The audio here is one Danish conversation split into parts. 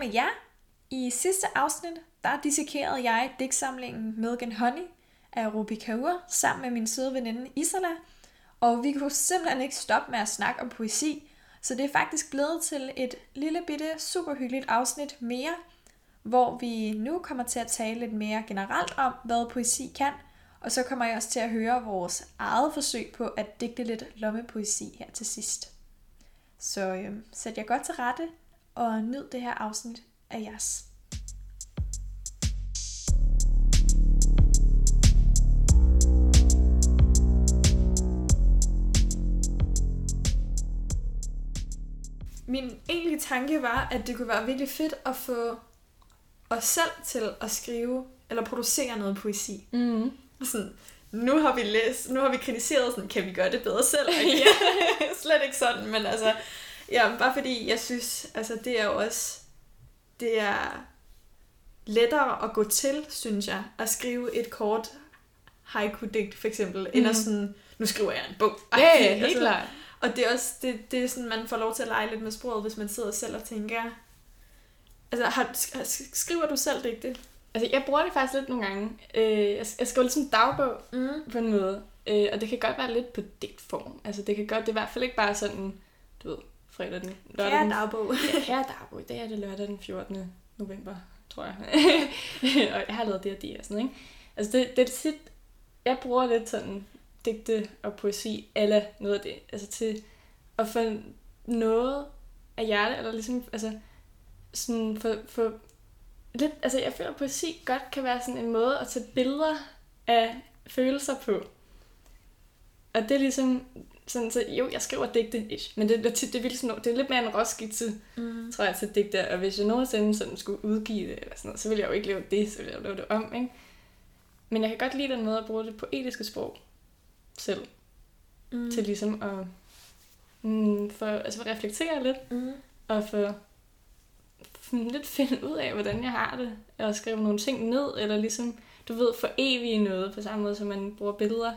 med jer. I sidste afsnit, der dissekerede jeg digtsamlingen Milk and Honey af Ruby Kaur sammen med min søde veninde Isala. Og vi kunne simpelthen ikke stoppe med at snakke om poesi, så det er faktisk blevet til et lille bitte super hyggeligt afsnit mere, hvor vi nu kommer til at tale lidt mere generelt om, hvad poesi kan, og så kommer jeg også til at høre vores eget forsøg på at digte lidt lommepoesi her til sidst. Så øh, sæt jer godt til rette og nyd det her afsnit af jeres. Min egentlige tanke var, at det kunne være virkelig fedt at få os selv til at skrive eller producere noget poesi. Mm. Sådan, nu har vi læst, nu har vi kritiseret, sådan, kan vi gøre det bedre selv? ja. Slet ikke sådan, men altså, ja, bare fordi jeg synes, altså det er jo også, det er lettere at gå til, synes jeg, at skrive et kort haiku-digt, for eksempel, mm. end at sådan, nu skriver jeg en bog. Ja, ja, helt altså, klart. Og det er også, det, det er sådan, man får lov til at lege lidt med sproget, hvis man sidder selv og tænker, altså, har, skriver du selv digte? Altså, jeg bruger det faktisk lidt nogle gange. Øh, jeg, jeg skriver lidt som dagbog mm. på en måde. Øh, og det kan godt være lidt på digtform. Altså, det kan godt, det er i hvert fald ikke bare sådan, du ved, fredag den... Lørdag den, dagbog. ja, kære dagbog. Det er det lørdag den 14. november, tror jeg. og jeg har lavet det og det og sådan, ikke? Altså, det, det er tit... Jeg bruger lidt sådan digte og poesi, eller noget af det. Altså, til at få noget af hjertet, eller ligesom, altså, sådan for, for lidt, altså jeg føler, at poesi godt kan være sådan en måde at tage billeder af følelser på. Og det er ligesom, sådan, så jo, jeg skriver digte, ish, men det, det, det, det, sådan, det er lidt mere en råskitse, mm. tror jeg, til digte. Og hvis jeg nogensinde sådan skulle udgive det, eller sådan noget, så ville jeg jo ikke lave det, så ville jeg lave det om, ikke? Men jeg kan godt lide den måde at bruge det poetiske sprog selv. Mm. Til ligesom at mm, for, altså for reflektere lidt, mm. og for lidt finde ud af, hvordan jeg har det, og skrive nogle ting ned, eller ligesom, du ved, for evige noget, på samme måde, som man bruger billeder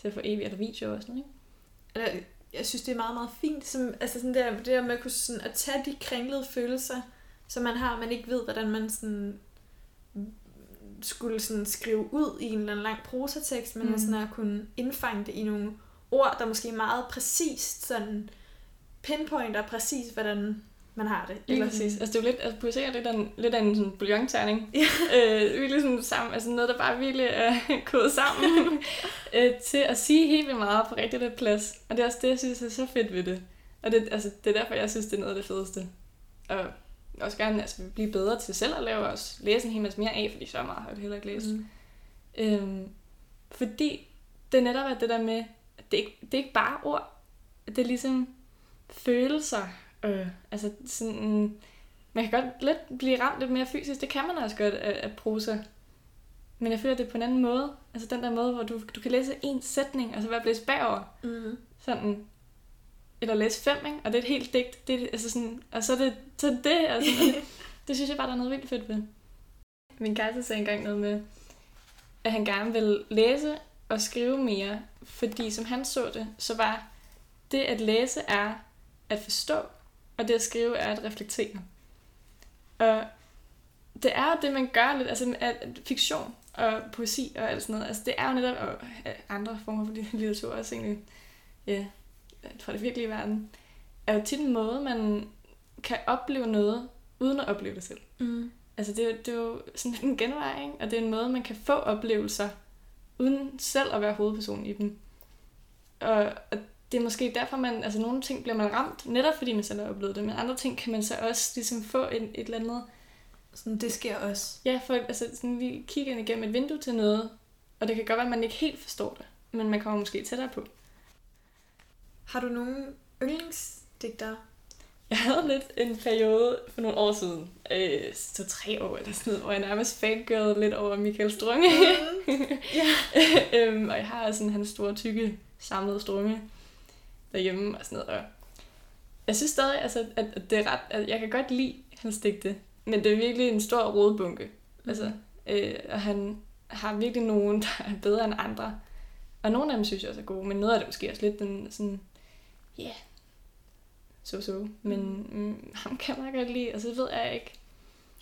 til at få evige, eller videoer og sådan noget, ikke? Eller, jeg synes, det er meget, meget fint, som, altså sådan der, det der med at, kunne sådan, at tage de kringlede følelser, som man har, man ikke ved, hvordan man sådan skulle sådan skrive ud i en eller anden lang prosatekst, men mm. sådan at kunne indfange det i nogle ord, der måske meget præcist sådan pinpointer præcis, hvordan man har det. Lige præcis. Altså, det er jo lidt, altså, poesi er lidt af en, lidt af en sådan bouillon-terning. Ja. Øh, virkelig sådan sammen, altså noget, der bare virkelig er kodet sammen øh, til at sige helt vildt meget på rigtig lidt plads. Og det er også det, jeg synes er så fedt ved det. Og det, altså, det er derfor, jeg synes, det er noget af det fedeste. Og også gerne altså, blive bedre til selv at lave os læse en hel masse mere af, fordi så meget har jeg heller ikke læst. Mm. Øhm, fordi det netop er det der med, at det, ikke, det er ikke bare ord. Det er ligesom følelser Øh, altså sådan, man kan godt lidt blive ramt lidt mere fysisk, det kan man også godt af, af prosa. Men jeg føler det på en anden måde. Altså den der måde, hvor du, du kan læse en sætning, og så være blæst bagover. Mm. Sådan, eller læse fem, ikke? og det er et helt digt. Det er, altså sådan, og så er det så det, altså, det, det synes jeg bare, der er noget vildt fedt ved. Min kæreste sagde engang noget med, at han gerne vil læse og skrive mere, fordi som han så det, så var det at læse er at forstå, og det at skrive er at reflektere. Og det er jo det, man gør lidt, altså at fiktion og poesi og alt sådan noget, altså det er jo netop, og andre former for litteratur også egentlig, ja, fra det virkelige verden, er jo tit en måde, man kan opleve noget, uden at opleve det selv. Mm. Altså det, det er jo sådan en genvej, ikke? og det er en måde, man kan få oplevelser, uden selv at være hovedperson i dem. Og, og det er måske derfor, man, altså nogle ting bliver man ramt, netop fordi man selv har oplevet det, men andre ting kan man så også ligesom få et, et eller andet... Sådan, det sker også. Ja, for altså, sådan, vi kigger ind igennem et vindue til noget, og det kan godt være, at man ikke helt forstår det, men man kommer måske tættere på. Har du nogle yndlingsdigtere? Jeg havde lidt en periode for nogle år siden, øh, så tre år eller sådan noget, hvor jeg nærmest fangirlede lidt over Michael Strunge. Mm. yeah. øhm, og jeg har sådan hans store, tykke, samlede strunge derhjemme og sådan noget. Og jeg synes stadig, altså, at det er ret, at jeg kan godt lide hans digte, men det er virkelig en stor rodebunke. Mm. Altså, øh, og han har virkelig nogen, der er bedre end andre. Og nogle af dem synes jeg også er gode, men noget af det måske også lidt den sådan, ja, yeah, så så. Men mm, ham kan man godt lide, og så ved jeg ikke.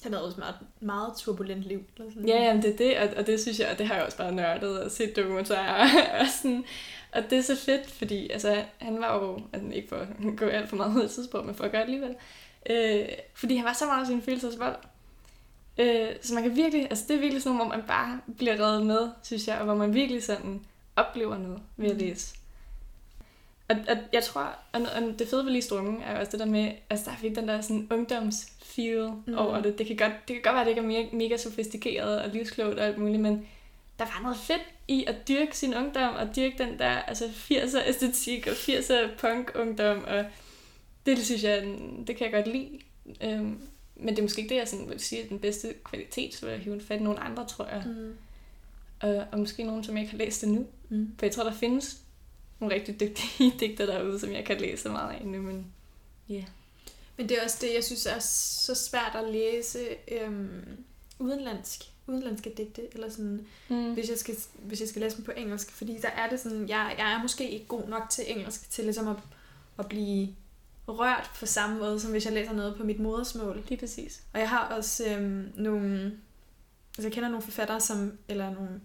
Han havde også meget, meget turbulent liv. Eller sådan. Ja, jamen, det er det, og, og det synes jeg, og det har jeg også bare nørdet og set dokumentarer og sådan. Og det er så fedt, fordi altså, han var jo, altså ikke for at gå alt for meget ud af tidspunkt, men for at gøre det alligevel, øh, fordi han var så meget af sin følelsesvold. Øh, så man kan virkelig, altså det er virkelig sådan, hvor man bare bliver reddet med, synes jeg, og hvor man virkelig sådan oplever noget ved at Mm. læse. Og, og jeg tror, og, og det fede ved lige strungen er jo også det der med, altså der er virkelig den der sådan ungdomsfeel Mm. mm. over det. Det kan, godt, det kan godt være, at det ikke er mega, mega sofistikeret og livsklogt og alt muligt, men der var noget fedt i at dyrke sin ungdom, og dyrke den der altså 80'er æstetik og 80'er punk-ungdom, og det, det synes jeg, det kan jeg godt lide. Øhm, men det er måske ikke det, jeg sådan vil sige er den bedste kvalitet, så vil jeg hive fat i nogle andre, tror jeg. Mm. Og, og måske nogen, som jeg ikke har læst endnu. Mm. For jeg tror, der findes nogle rigtig dygtige digter derude, som jeg kan læse så meget af endnu, men ja. Yeah. Men det er også det, jeg synes er så svært at læse øhm, udenlandsk, udenlandske digte, eller sådan, Mm. hvis jeg, skal, hvis jeg skal læse dem på engelsk, fordi der er det sådan, jeg, jeg er måske ikke god nok til engelsk, til ligesom at, at blive rørt på samme måde, som hvis jeg læser noget på mit modersmål. Lige præcis. Og jeg har også øhm, nogle, altså jeg kender nogle forfattere, som, eller nogle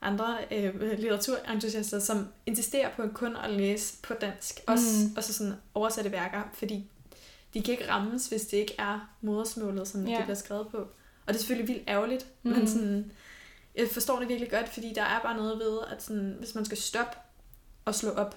andre øh, litteraturentusiaster, som insisterer på kun at læse på dansk, også, Mm. også sådan oversatte værker, fordi de kan ikke rammes, hvis det ikke er modersmålet, som Ja. det bliver skrevet på. Og det er selvfølgelig vildt ærgerligt, mm. Men sådan, jeg forstår det virkelig godt, fordi der er bare noget ved, at sådan, hvis man skal stoppe og slå op,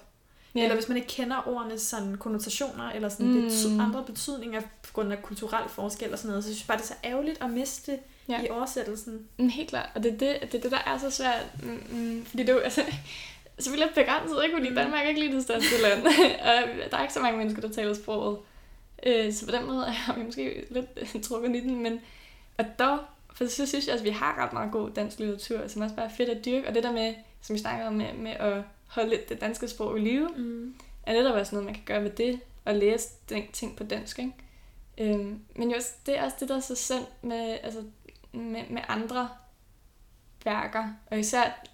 Ja. eller hvis man ikke kender ordenes sådan konnotationer, eller sådan Mm. bety- andre betydninger på grund af kulturel forskel og sådan noget, så synes jeg bare, det er så ærgerligt at miste det Ja. i oversættelsen. Mm, helt klart. Og det er det, det, er det der er så svært. Mm, mm, fordi det er jo, altså, så lidt begrænset, ikke? Fordi Mm. Danmark er ikke lige det største land. og der er ikke så mange mennesker, der taler sproget. Øh, så på den måde har vi måske lidt trukket i den. Men og dog, for så synes jeg, at vi har ret meget god dansk litteratur, som også bare er fedt at dyrke. Og det der med, som vi snakker om, med, med at holde det danske sprog i live, Mm. er netop også noget, man kan gøre ved det, og læse den ting på dansk, ikke? Øhm, men jo, også- det er også det, der er så synd med, altså, med, med andre værker, og især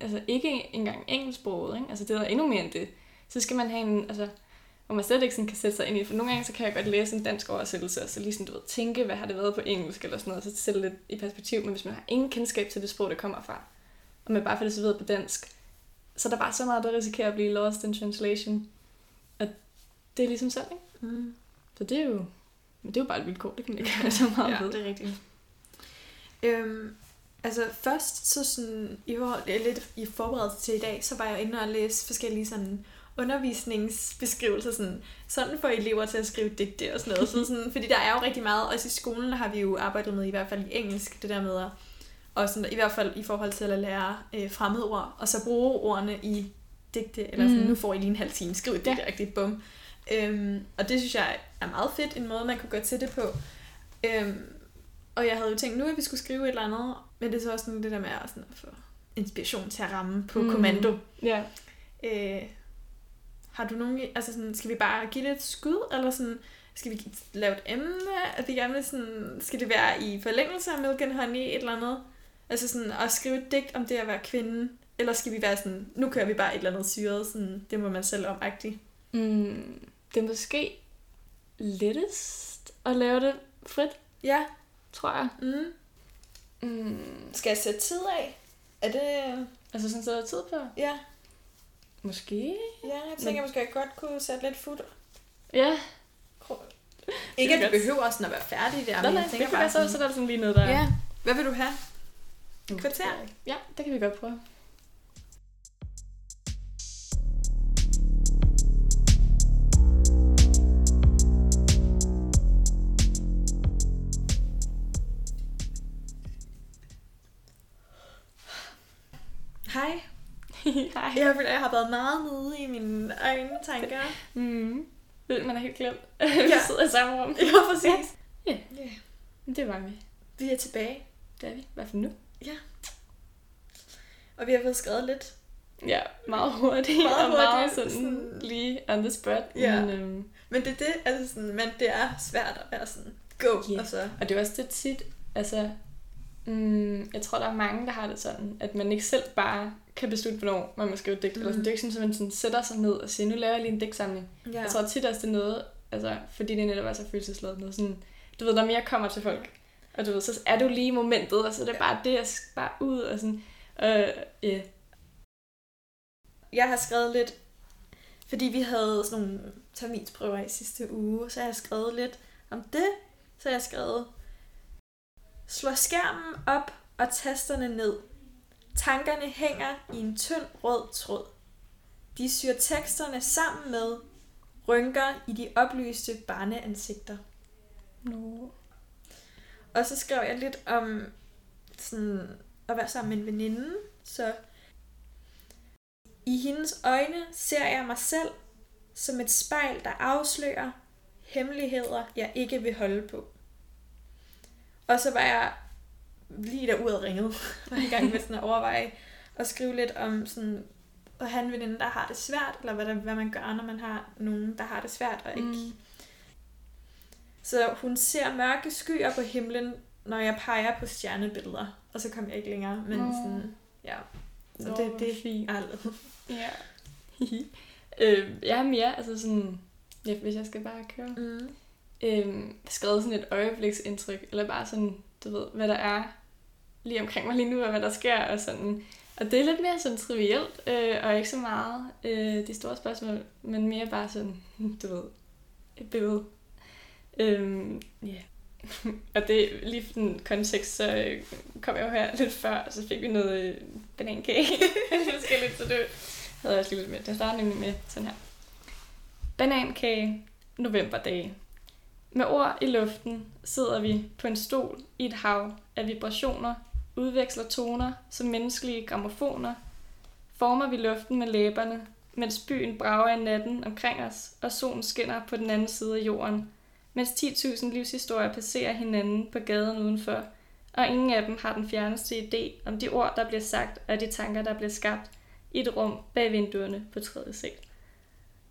altså, ikke engang engelsksproget, ikke? altså det er endnu mere end det. Så skal man have en, altså, hvor man slet ikke sådan kan sætte sig ind i, for nogle gange så kan jeg godt læse en dansk oversættelse, og så lige sådan, du ved, tænke, hvad har det været på engelsk, eller sådan noget, og så sætte lidt i perspektiv, men hvis man har ingen kendskab til det sprog, det kommer fra, og man bare får det serveret på dansk, så er der bare så meget, der risikerer at blive lost in translation. Og det er ligesom sådan, ikke? Mm. Så det er jo, men det er jo bare et vilkår, det kan man ikke gøre så meget Ja, ved. det er rigtigt. Øhm, altså først, så sådan, i, forhold, lidt i forberedelse til i dag, så var jeg inde og læse forskellige sådan undervisningsbeskrivelser, sådan, sådan for elever til at skrive digte og sådan noget. Så sådan, fordi der er jo rigtig meget, også i skolen har vi jo arbejdet med, i hvert fald i engelsk, det der med at, og sådan, i hvert fald i forhold til at lære øh, fremmedord, og så bruge ordene i digte, eller sådan, Mm. nu får I lige en halv time, skriv et Ja. digte, rigtig bum. Øhm, og det synes jeg er meget fedt, en måde, man kunne gå til det på. Øhm, og jeg havde jo tænkt, nu at vi skulle skrive et eller andet, men det er så også sådan det der med at, sådan, at få inspiration til at ramme på Mm. mm. kommando. Ja. Øh, har du nogen, altså sådan, skal vi bare give det et skud, eller sådan, skal vi lave et emne, at vi gerne vil sådan, skal det være i forlængelse af Milk and Honey, et eller andet? Altså sådan, at skrive et digt om det at være kvinde, eller skal vi være sådan, nu kører vi bare et eller andet syret, sådan, det må man selv om -agtigt. Mm, det er måske lettest at lave det frit, Ja, tror jeg. mm. Mm, Skal jeg sætte tid af? Er det... altså sådan, så er der tid på? Ja, Måske? ja jeg tænker Men- måske, at jeg godt kunne sætte lidt fod. Ja. Ikke, at det behøver sådan at være færdig der, Nej, men nej, jeg det tænker kan bare så, sådan... så er der sådan lige noget der. Ja, hvad vil du have? Mm. Kvarter? Ja, det kan vi godt prøve. Hej. Jeg føler, jeg har været meget nede i mine egne tanker. Mm. Ved, man er helt glemt. Ja. vi sidder i samme rum. Ja, præcis. Ja. ja. Men Det var vi. Vi er tilbage, Det er vi. Hvad for nu? og vi har fået skrevet lidt. Ja, meget hurtigt. Meget og meget hurtigt, sådan, sådan- lige on the spot. Ja. Men, øhm, Men det er det, altså sådan, men det er svært at være sådan, go, Ja. og så... Og det er også det tit, altså, mm, jeg tror, der er mange, der har det sådan, at man ikke selv bare kan beslutte, hvornår man må skrive et digt. Mm. Eller sådan. Mm. Det er ikke sådan, at man sådan sætter sig ned og siger, nu laver jeg lige en digtsamling. Ja. Jeg tror tit også, det er noget, altså, fordi det netop er så følelsesladet noget sådan, du ved, når mere kommer til folk. Og du ved, så er du lige i momentet, og så er det ja. bare det, jeg skal bare ud, og sådan, øh, yeah. Jeg har skrevet lidt, fordi vi havde sådan nogle terminsprøver i sidste uge, så jeg har skrevet lidt om det. Så jeg har skrevet, slå skærmen op og tasterne ned. Tankerne hænger i en tynd rød tråd. De syr teksterne sammen med rynker i de oplyste barneansigter. No. Og så skrev jeg lidt om sådan, at være sammen med en veninde, så i hendes øjne ser jeg mig selv som et spejl, der afslører hemmeligheder, jeg ikke vil holde på. Og så var jeg lige der ud ringet, var i gang med sådan at overveje og skrive lidt om sådan, at have en veninde, der har det svært, eller hvad, der, hvad man gør, når man har nogen, der har det svært, og ikke... Mm. Så hun ser mørke skyer på himlen, når jeg peger på stjernebilleder, og så kom jeg ikke længere, men mm. sådan, ja. Så Nå, det, det er fint. Ja. øh, ja, men ja, altså sådan, ja, hvis jeg skal bare køre. Mm. Øh, skrevet sådan et øjebliksindtryk, eller bare sådan, du ved, hvad der er lige omkring mig lige nu, og hvad der sker, og sådan. Og det er lidt mere sådan trivielt, øh, og ikke så meget øh, de store spørgsmål, men mere bare sådan, du ved, et billede. Øhm, yeah. og det lige for den kontekst, så øh, kom jeg jo her lidt før, og så fik vi noget øh, banankage. lidt, så det havde jeg også lige lidt med. Det starter nemlig med sådan her. Banankage, novemberdage. Med ord i luften sidder vi på en stol i et hav af vibrationer, udveksler toner som menneskelige gramofoner, former vi luften med læberne, mens byen brager i natten omkring os, og solen skinner på den anden side af jorden, mens 10.000 livshistorier passerer hinanden på gaden udenfor, og ingen af dem har den fjerneste idé om de ord, der bliver sagt, og de tanker, der bliver skabt i et rum bag vinduerne på tredje sal.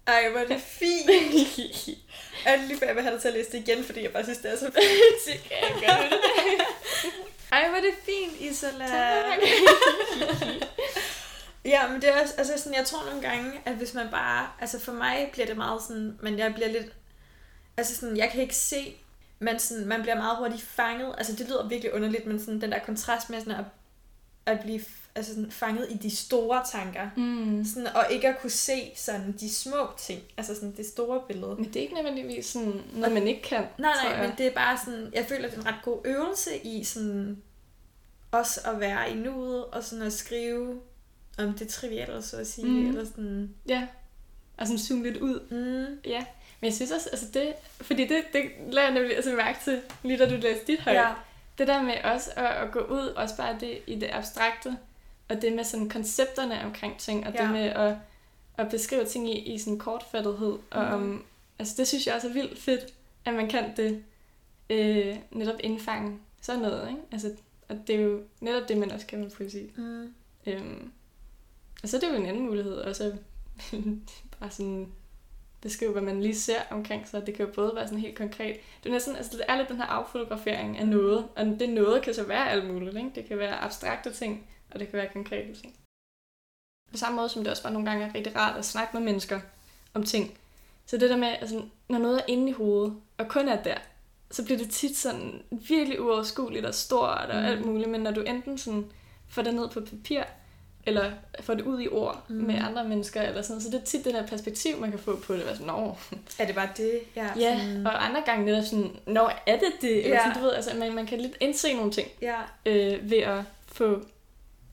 Ej, hvor er det fint. jeg er lige før, jeg vil have dig til at læse det igen, fordi jeg bare synes, det er så fint. det kan jeg gøre det. Ej, hvor er det fint, Isola. ja, men det er også, altså sådan, jeg tror nogle gange, at hvis man bare, altså for mig bliver det meget sådan, men jeg bliver lidt, altså sådan, jeg kan ikke se, man, sådan, man bliver meget hurtigt fanget, altså det lyder virkelig underligt, men sådan den der kontrast med sådan at, at blive altså sådan, fanget i de store tanker. Mm. Sådan, og ikke at kunne se sådan de små ting. Altså sådan det store billede. Men det er ikke nødvendigvis sådan noget, man ikke kan. Nej, nej, men det er bare sådan, jeg føler, det er en ret god øvelse i sådan også at være i nuet, og sådan at skrive om det trivielle, så at sige. Mm. Eller sådan. Ja, og sådan zoome lidt ud. Mm. Ja, men jeg synes også, altså det, fordi det, det lader jeg nemlig altså mærke til, lige da du læste dit højt. Ja. Det der med også at, at gå ud, også bare det i det abstrakte, og det med sådan koncepterne omkring ting, og ja. det med at, at beskrive ting i, i sådan kortfattethed. Og mm. um, altså det synes jeg også er vildt fedt, at man kan det øh, netop indfange sådan noget. Ikke? Altså, og det er jo netop det, man også kan med poesi. Mm. Øhm, og så er det jo en anden mulighed, også bare sådan beskrive, hvad man lige ser omkring sig. Det kan jo både være sådan helt konkret. Det er, næsten, altså, det er lidt den her affotografering af noget, og det noget kan så være alt muligt. Ikke? Det kan være abstrakte ting, og det kan være konkrete ting. På samme måde som det også bare nogle gange er rigtig rart at snakke med mennesker om ting. Så det der med, altså, når noget er inde i hovedet, og kun er der, så bliver det tit sådan virkelig uoverskueligt og stort og mm. alt muligt. Men når du enten sådan får det ned på papir, eller får det ud i ord mm. med andre mennesker, eller sådan, så det er tit det der perspektiv, man kan få på det. Sådan, Nå. Er det bare det? Ja, ja sådan... og andre gange netop sådan, Nå, er det det? Eller ja. sådan, du ved, altså, man, man kan lidt indse nogle ting ja. øh, ved at få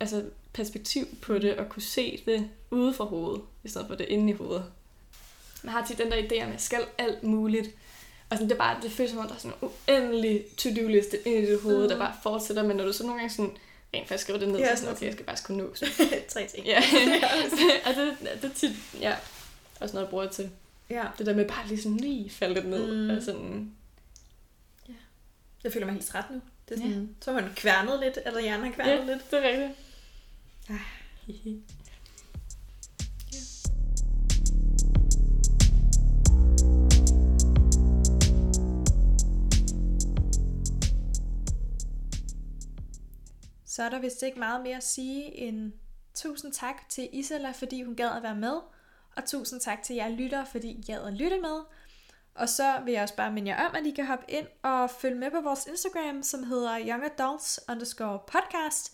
altså, perspektiv på det og kunne se det ude fra hovedet, i stedet for det inde i hovedet. Man har tit den der idé om, at jeg skal alt muligt. Og sådan, det, er bare, det føles som om, der er sådan en uendelig to-do-liste ind i dit hoved, mm. der bare fortsætter, men når du så nogle gange sådan, rent faktisk skriver det ned, ja, så sådan, okay, jeg skal bare kunne nå sådan. Tre ting. Ja, og det, det er tit, ja, også noget, jeg bruger til. Ja. Det der med bare lige sådan lige falde lidt ned. Mm. Og sådan, ja. Jeg føler mig helt træt nu. Det er sådan, ja. Så har man kværnet lidt, eller hjernen har kværnet ja, lidt. det er rigtigt. Ah. Så er der vist ikke meget mere at sige end tusind tak til Isala, fordi hun gad at være med, og tusind tak til jer lyttere, fordi I gad at lytte med. Og så vil jeg også bare minde jer om, at I kan hoppe ind og følge med på vores Instagram, som hedder youngadults underscore podcast.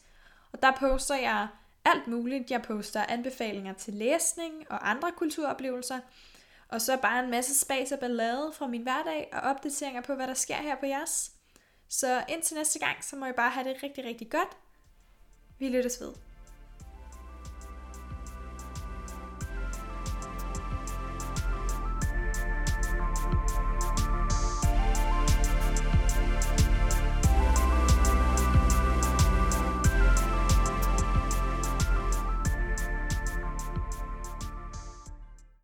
Og der poster jeg alt muligt. Jeg poster anbefalinger til læsning og andre kulturoplevelser. Og så bare en masse spas og ballade fra min hverdag og opdateringer på, hvad der sker her på jeres. Så indtil næste gang, så må I bare have det rigtig, rigtig godt. Vi lyttes ved.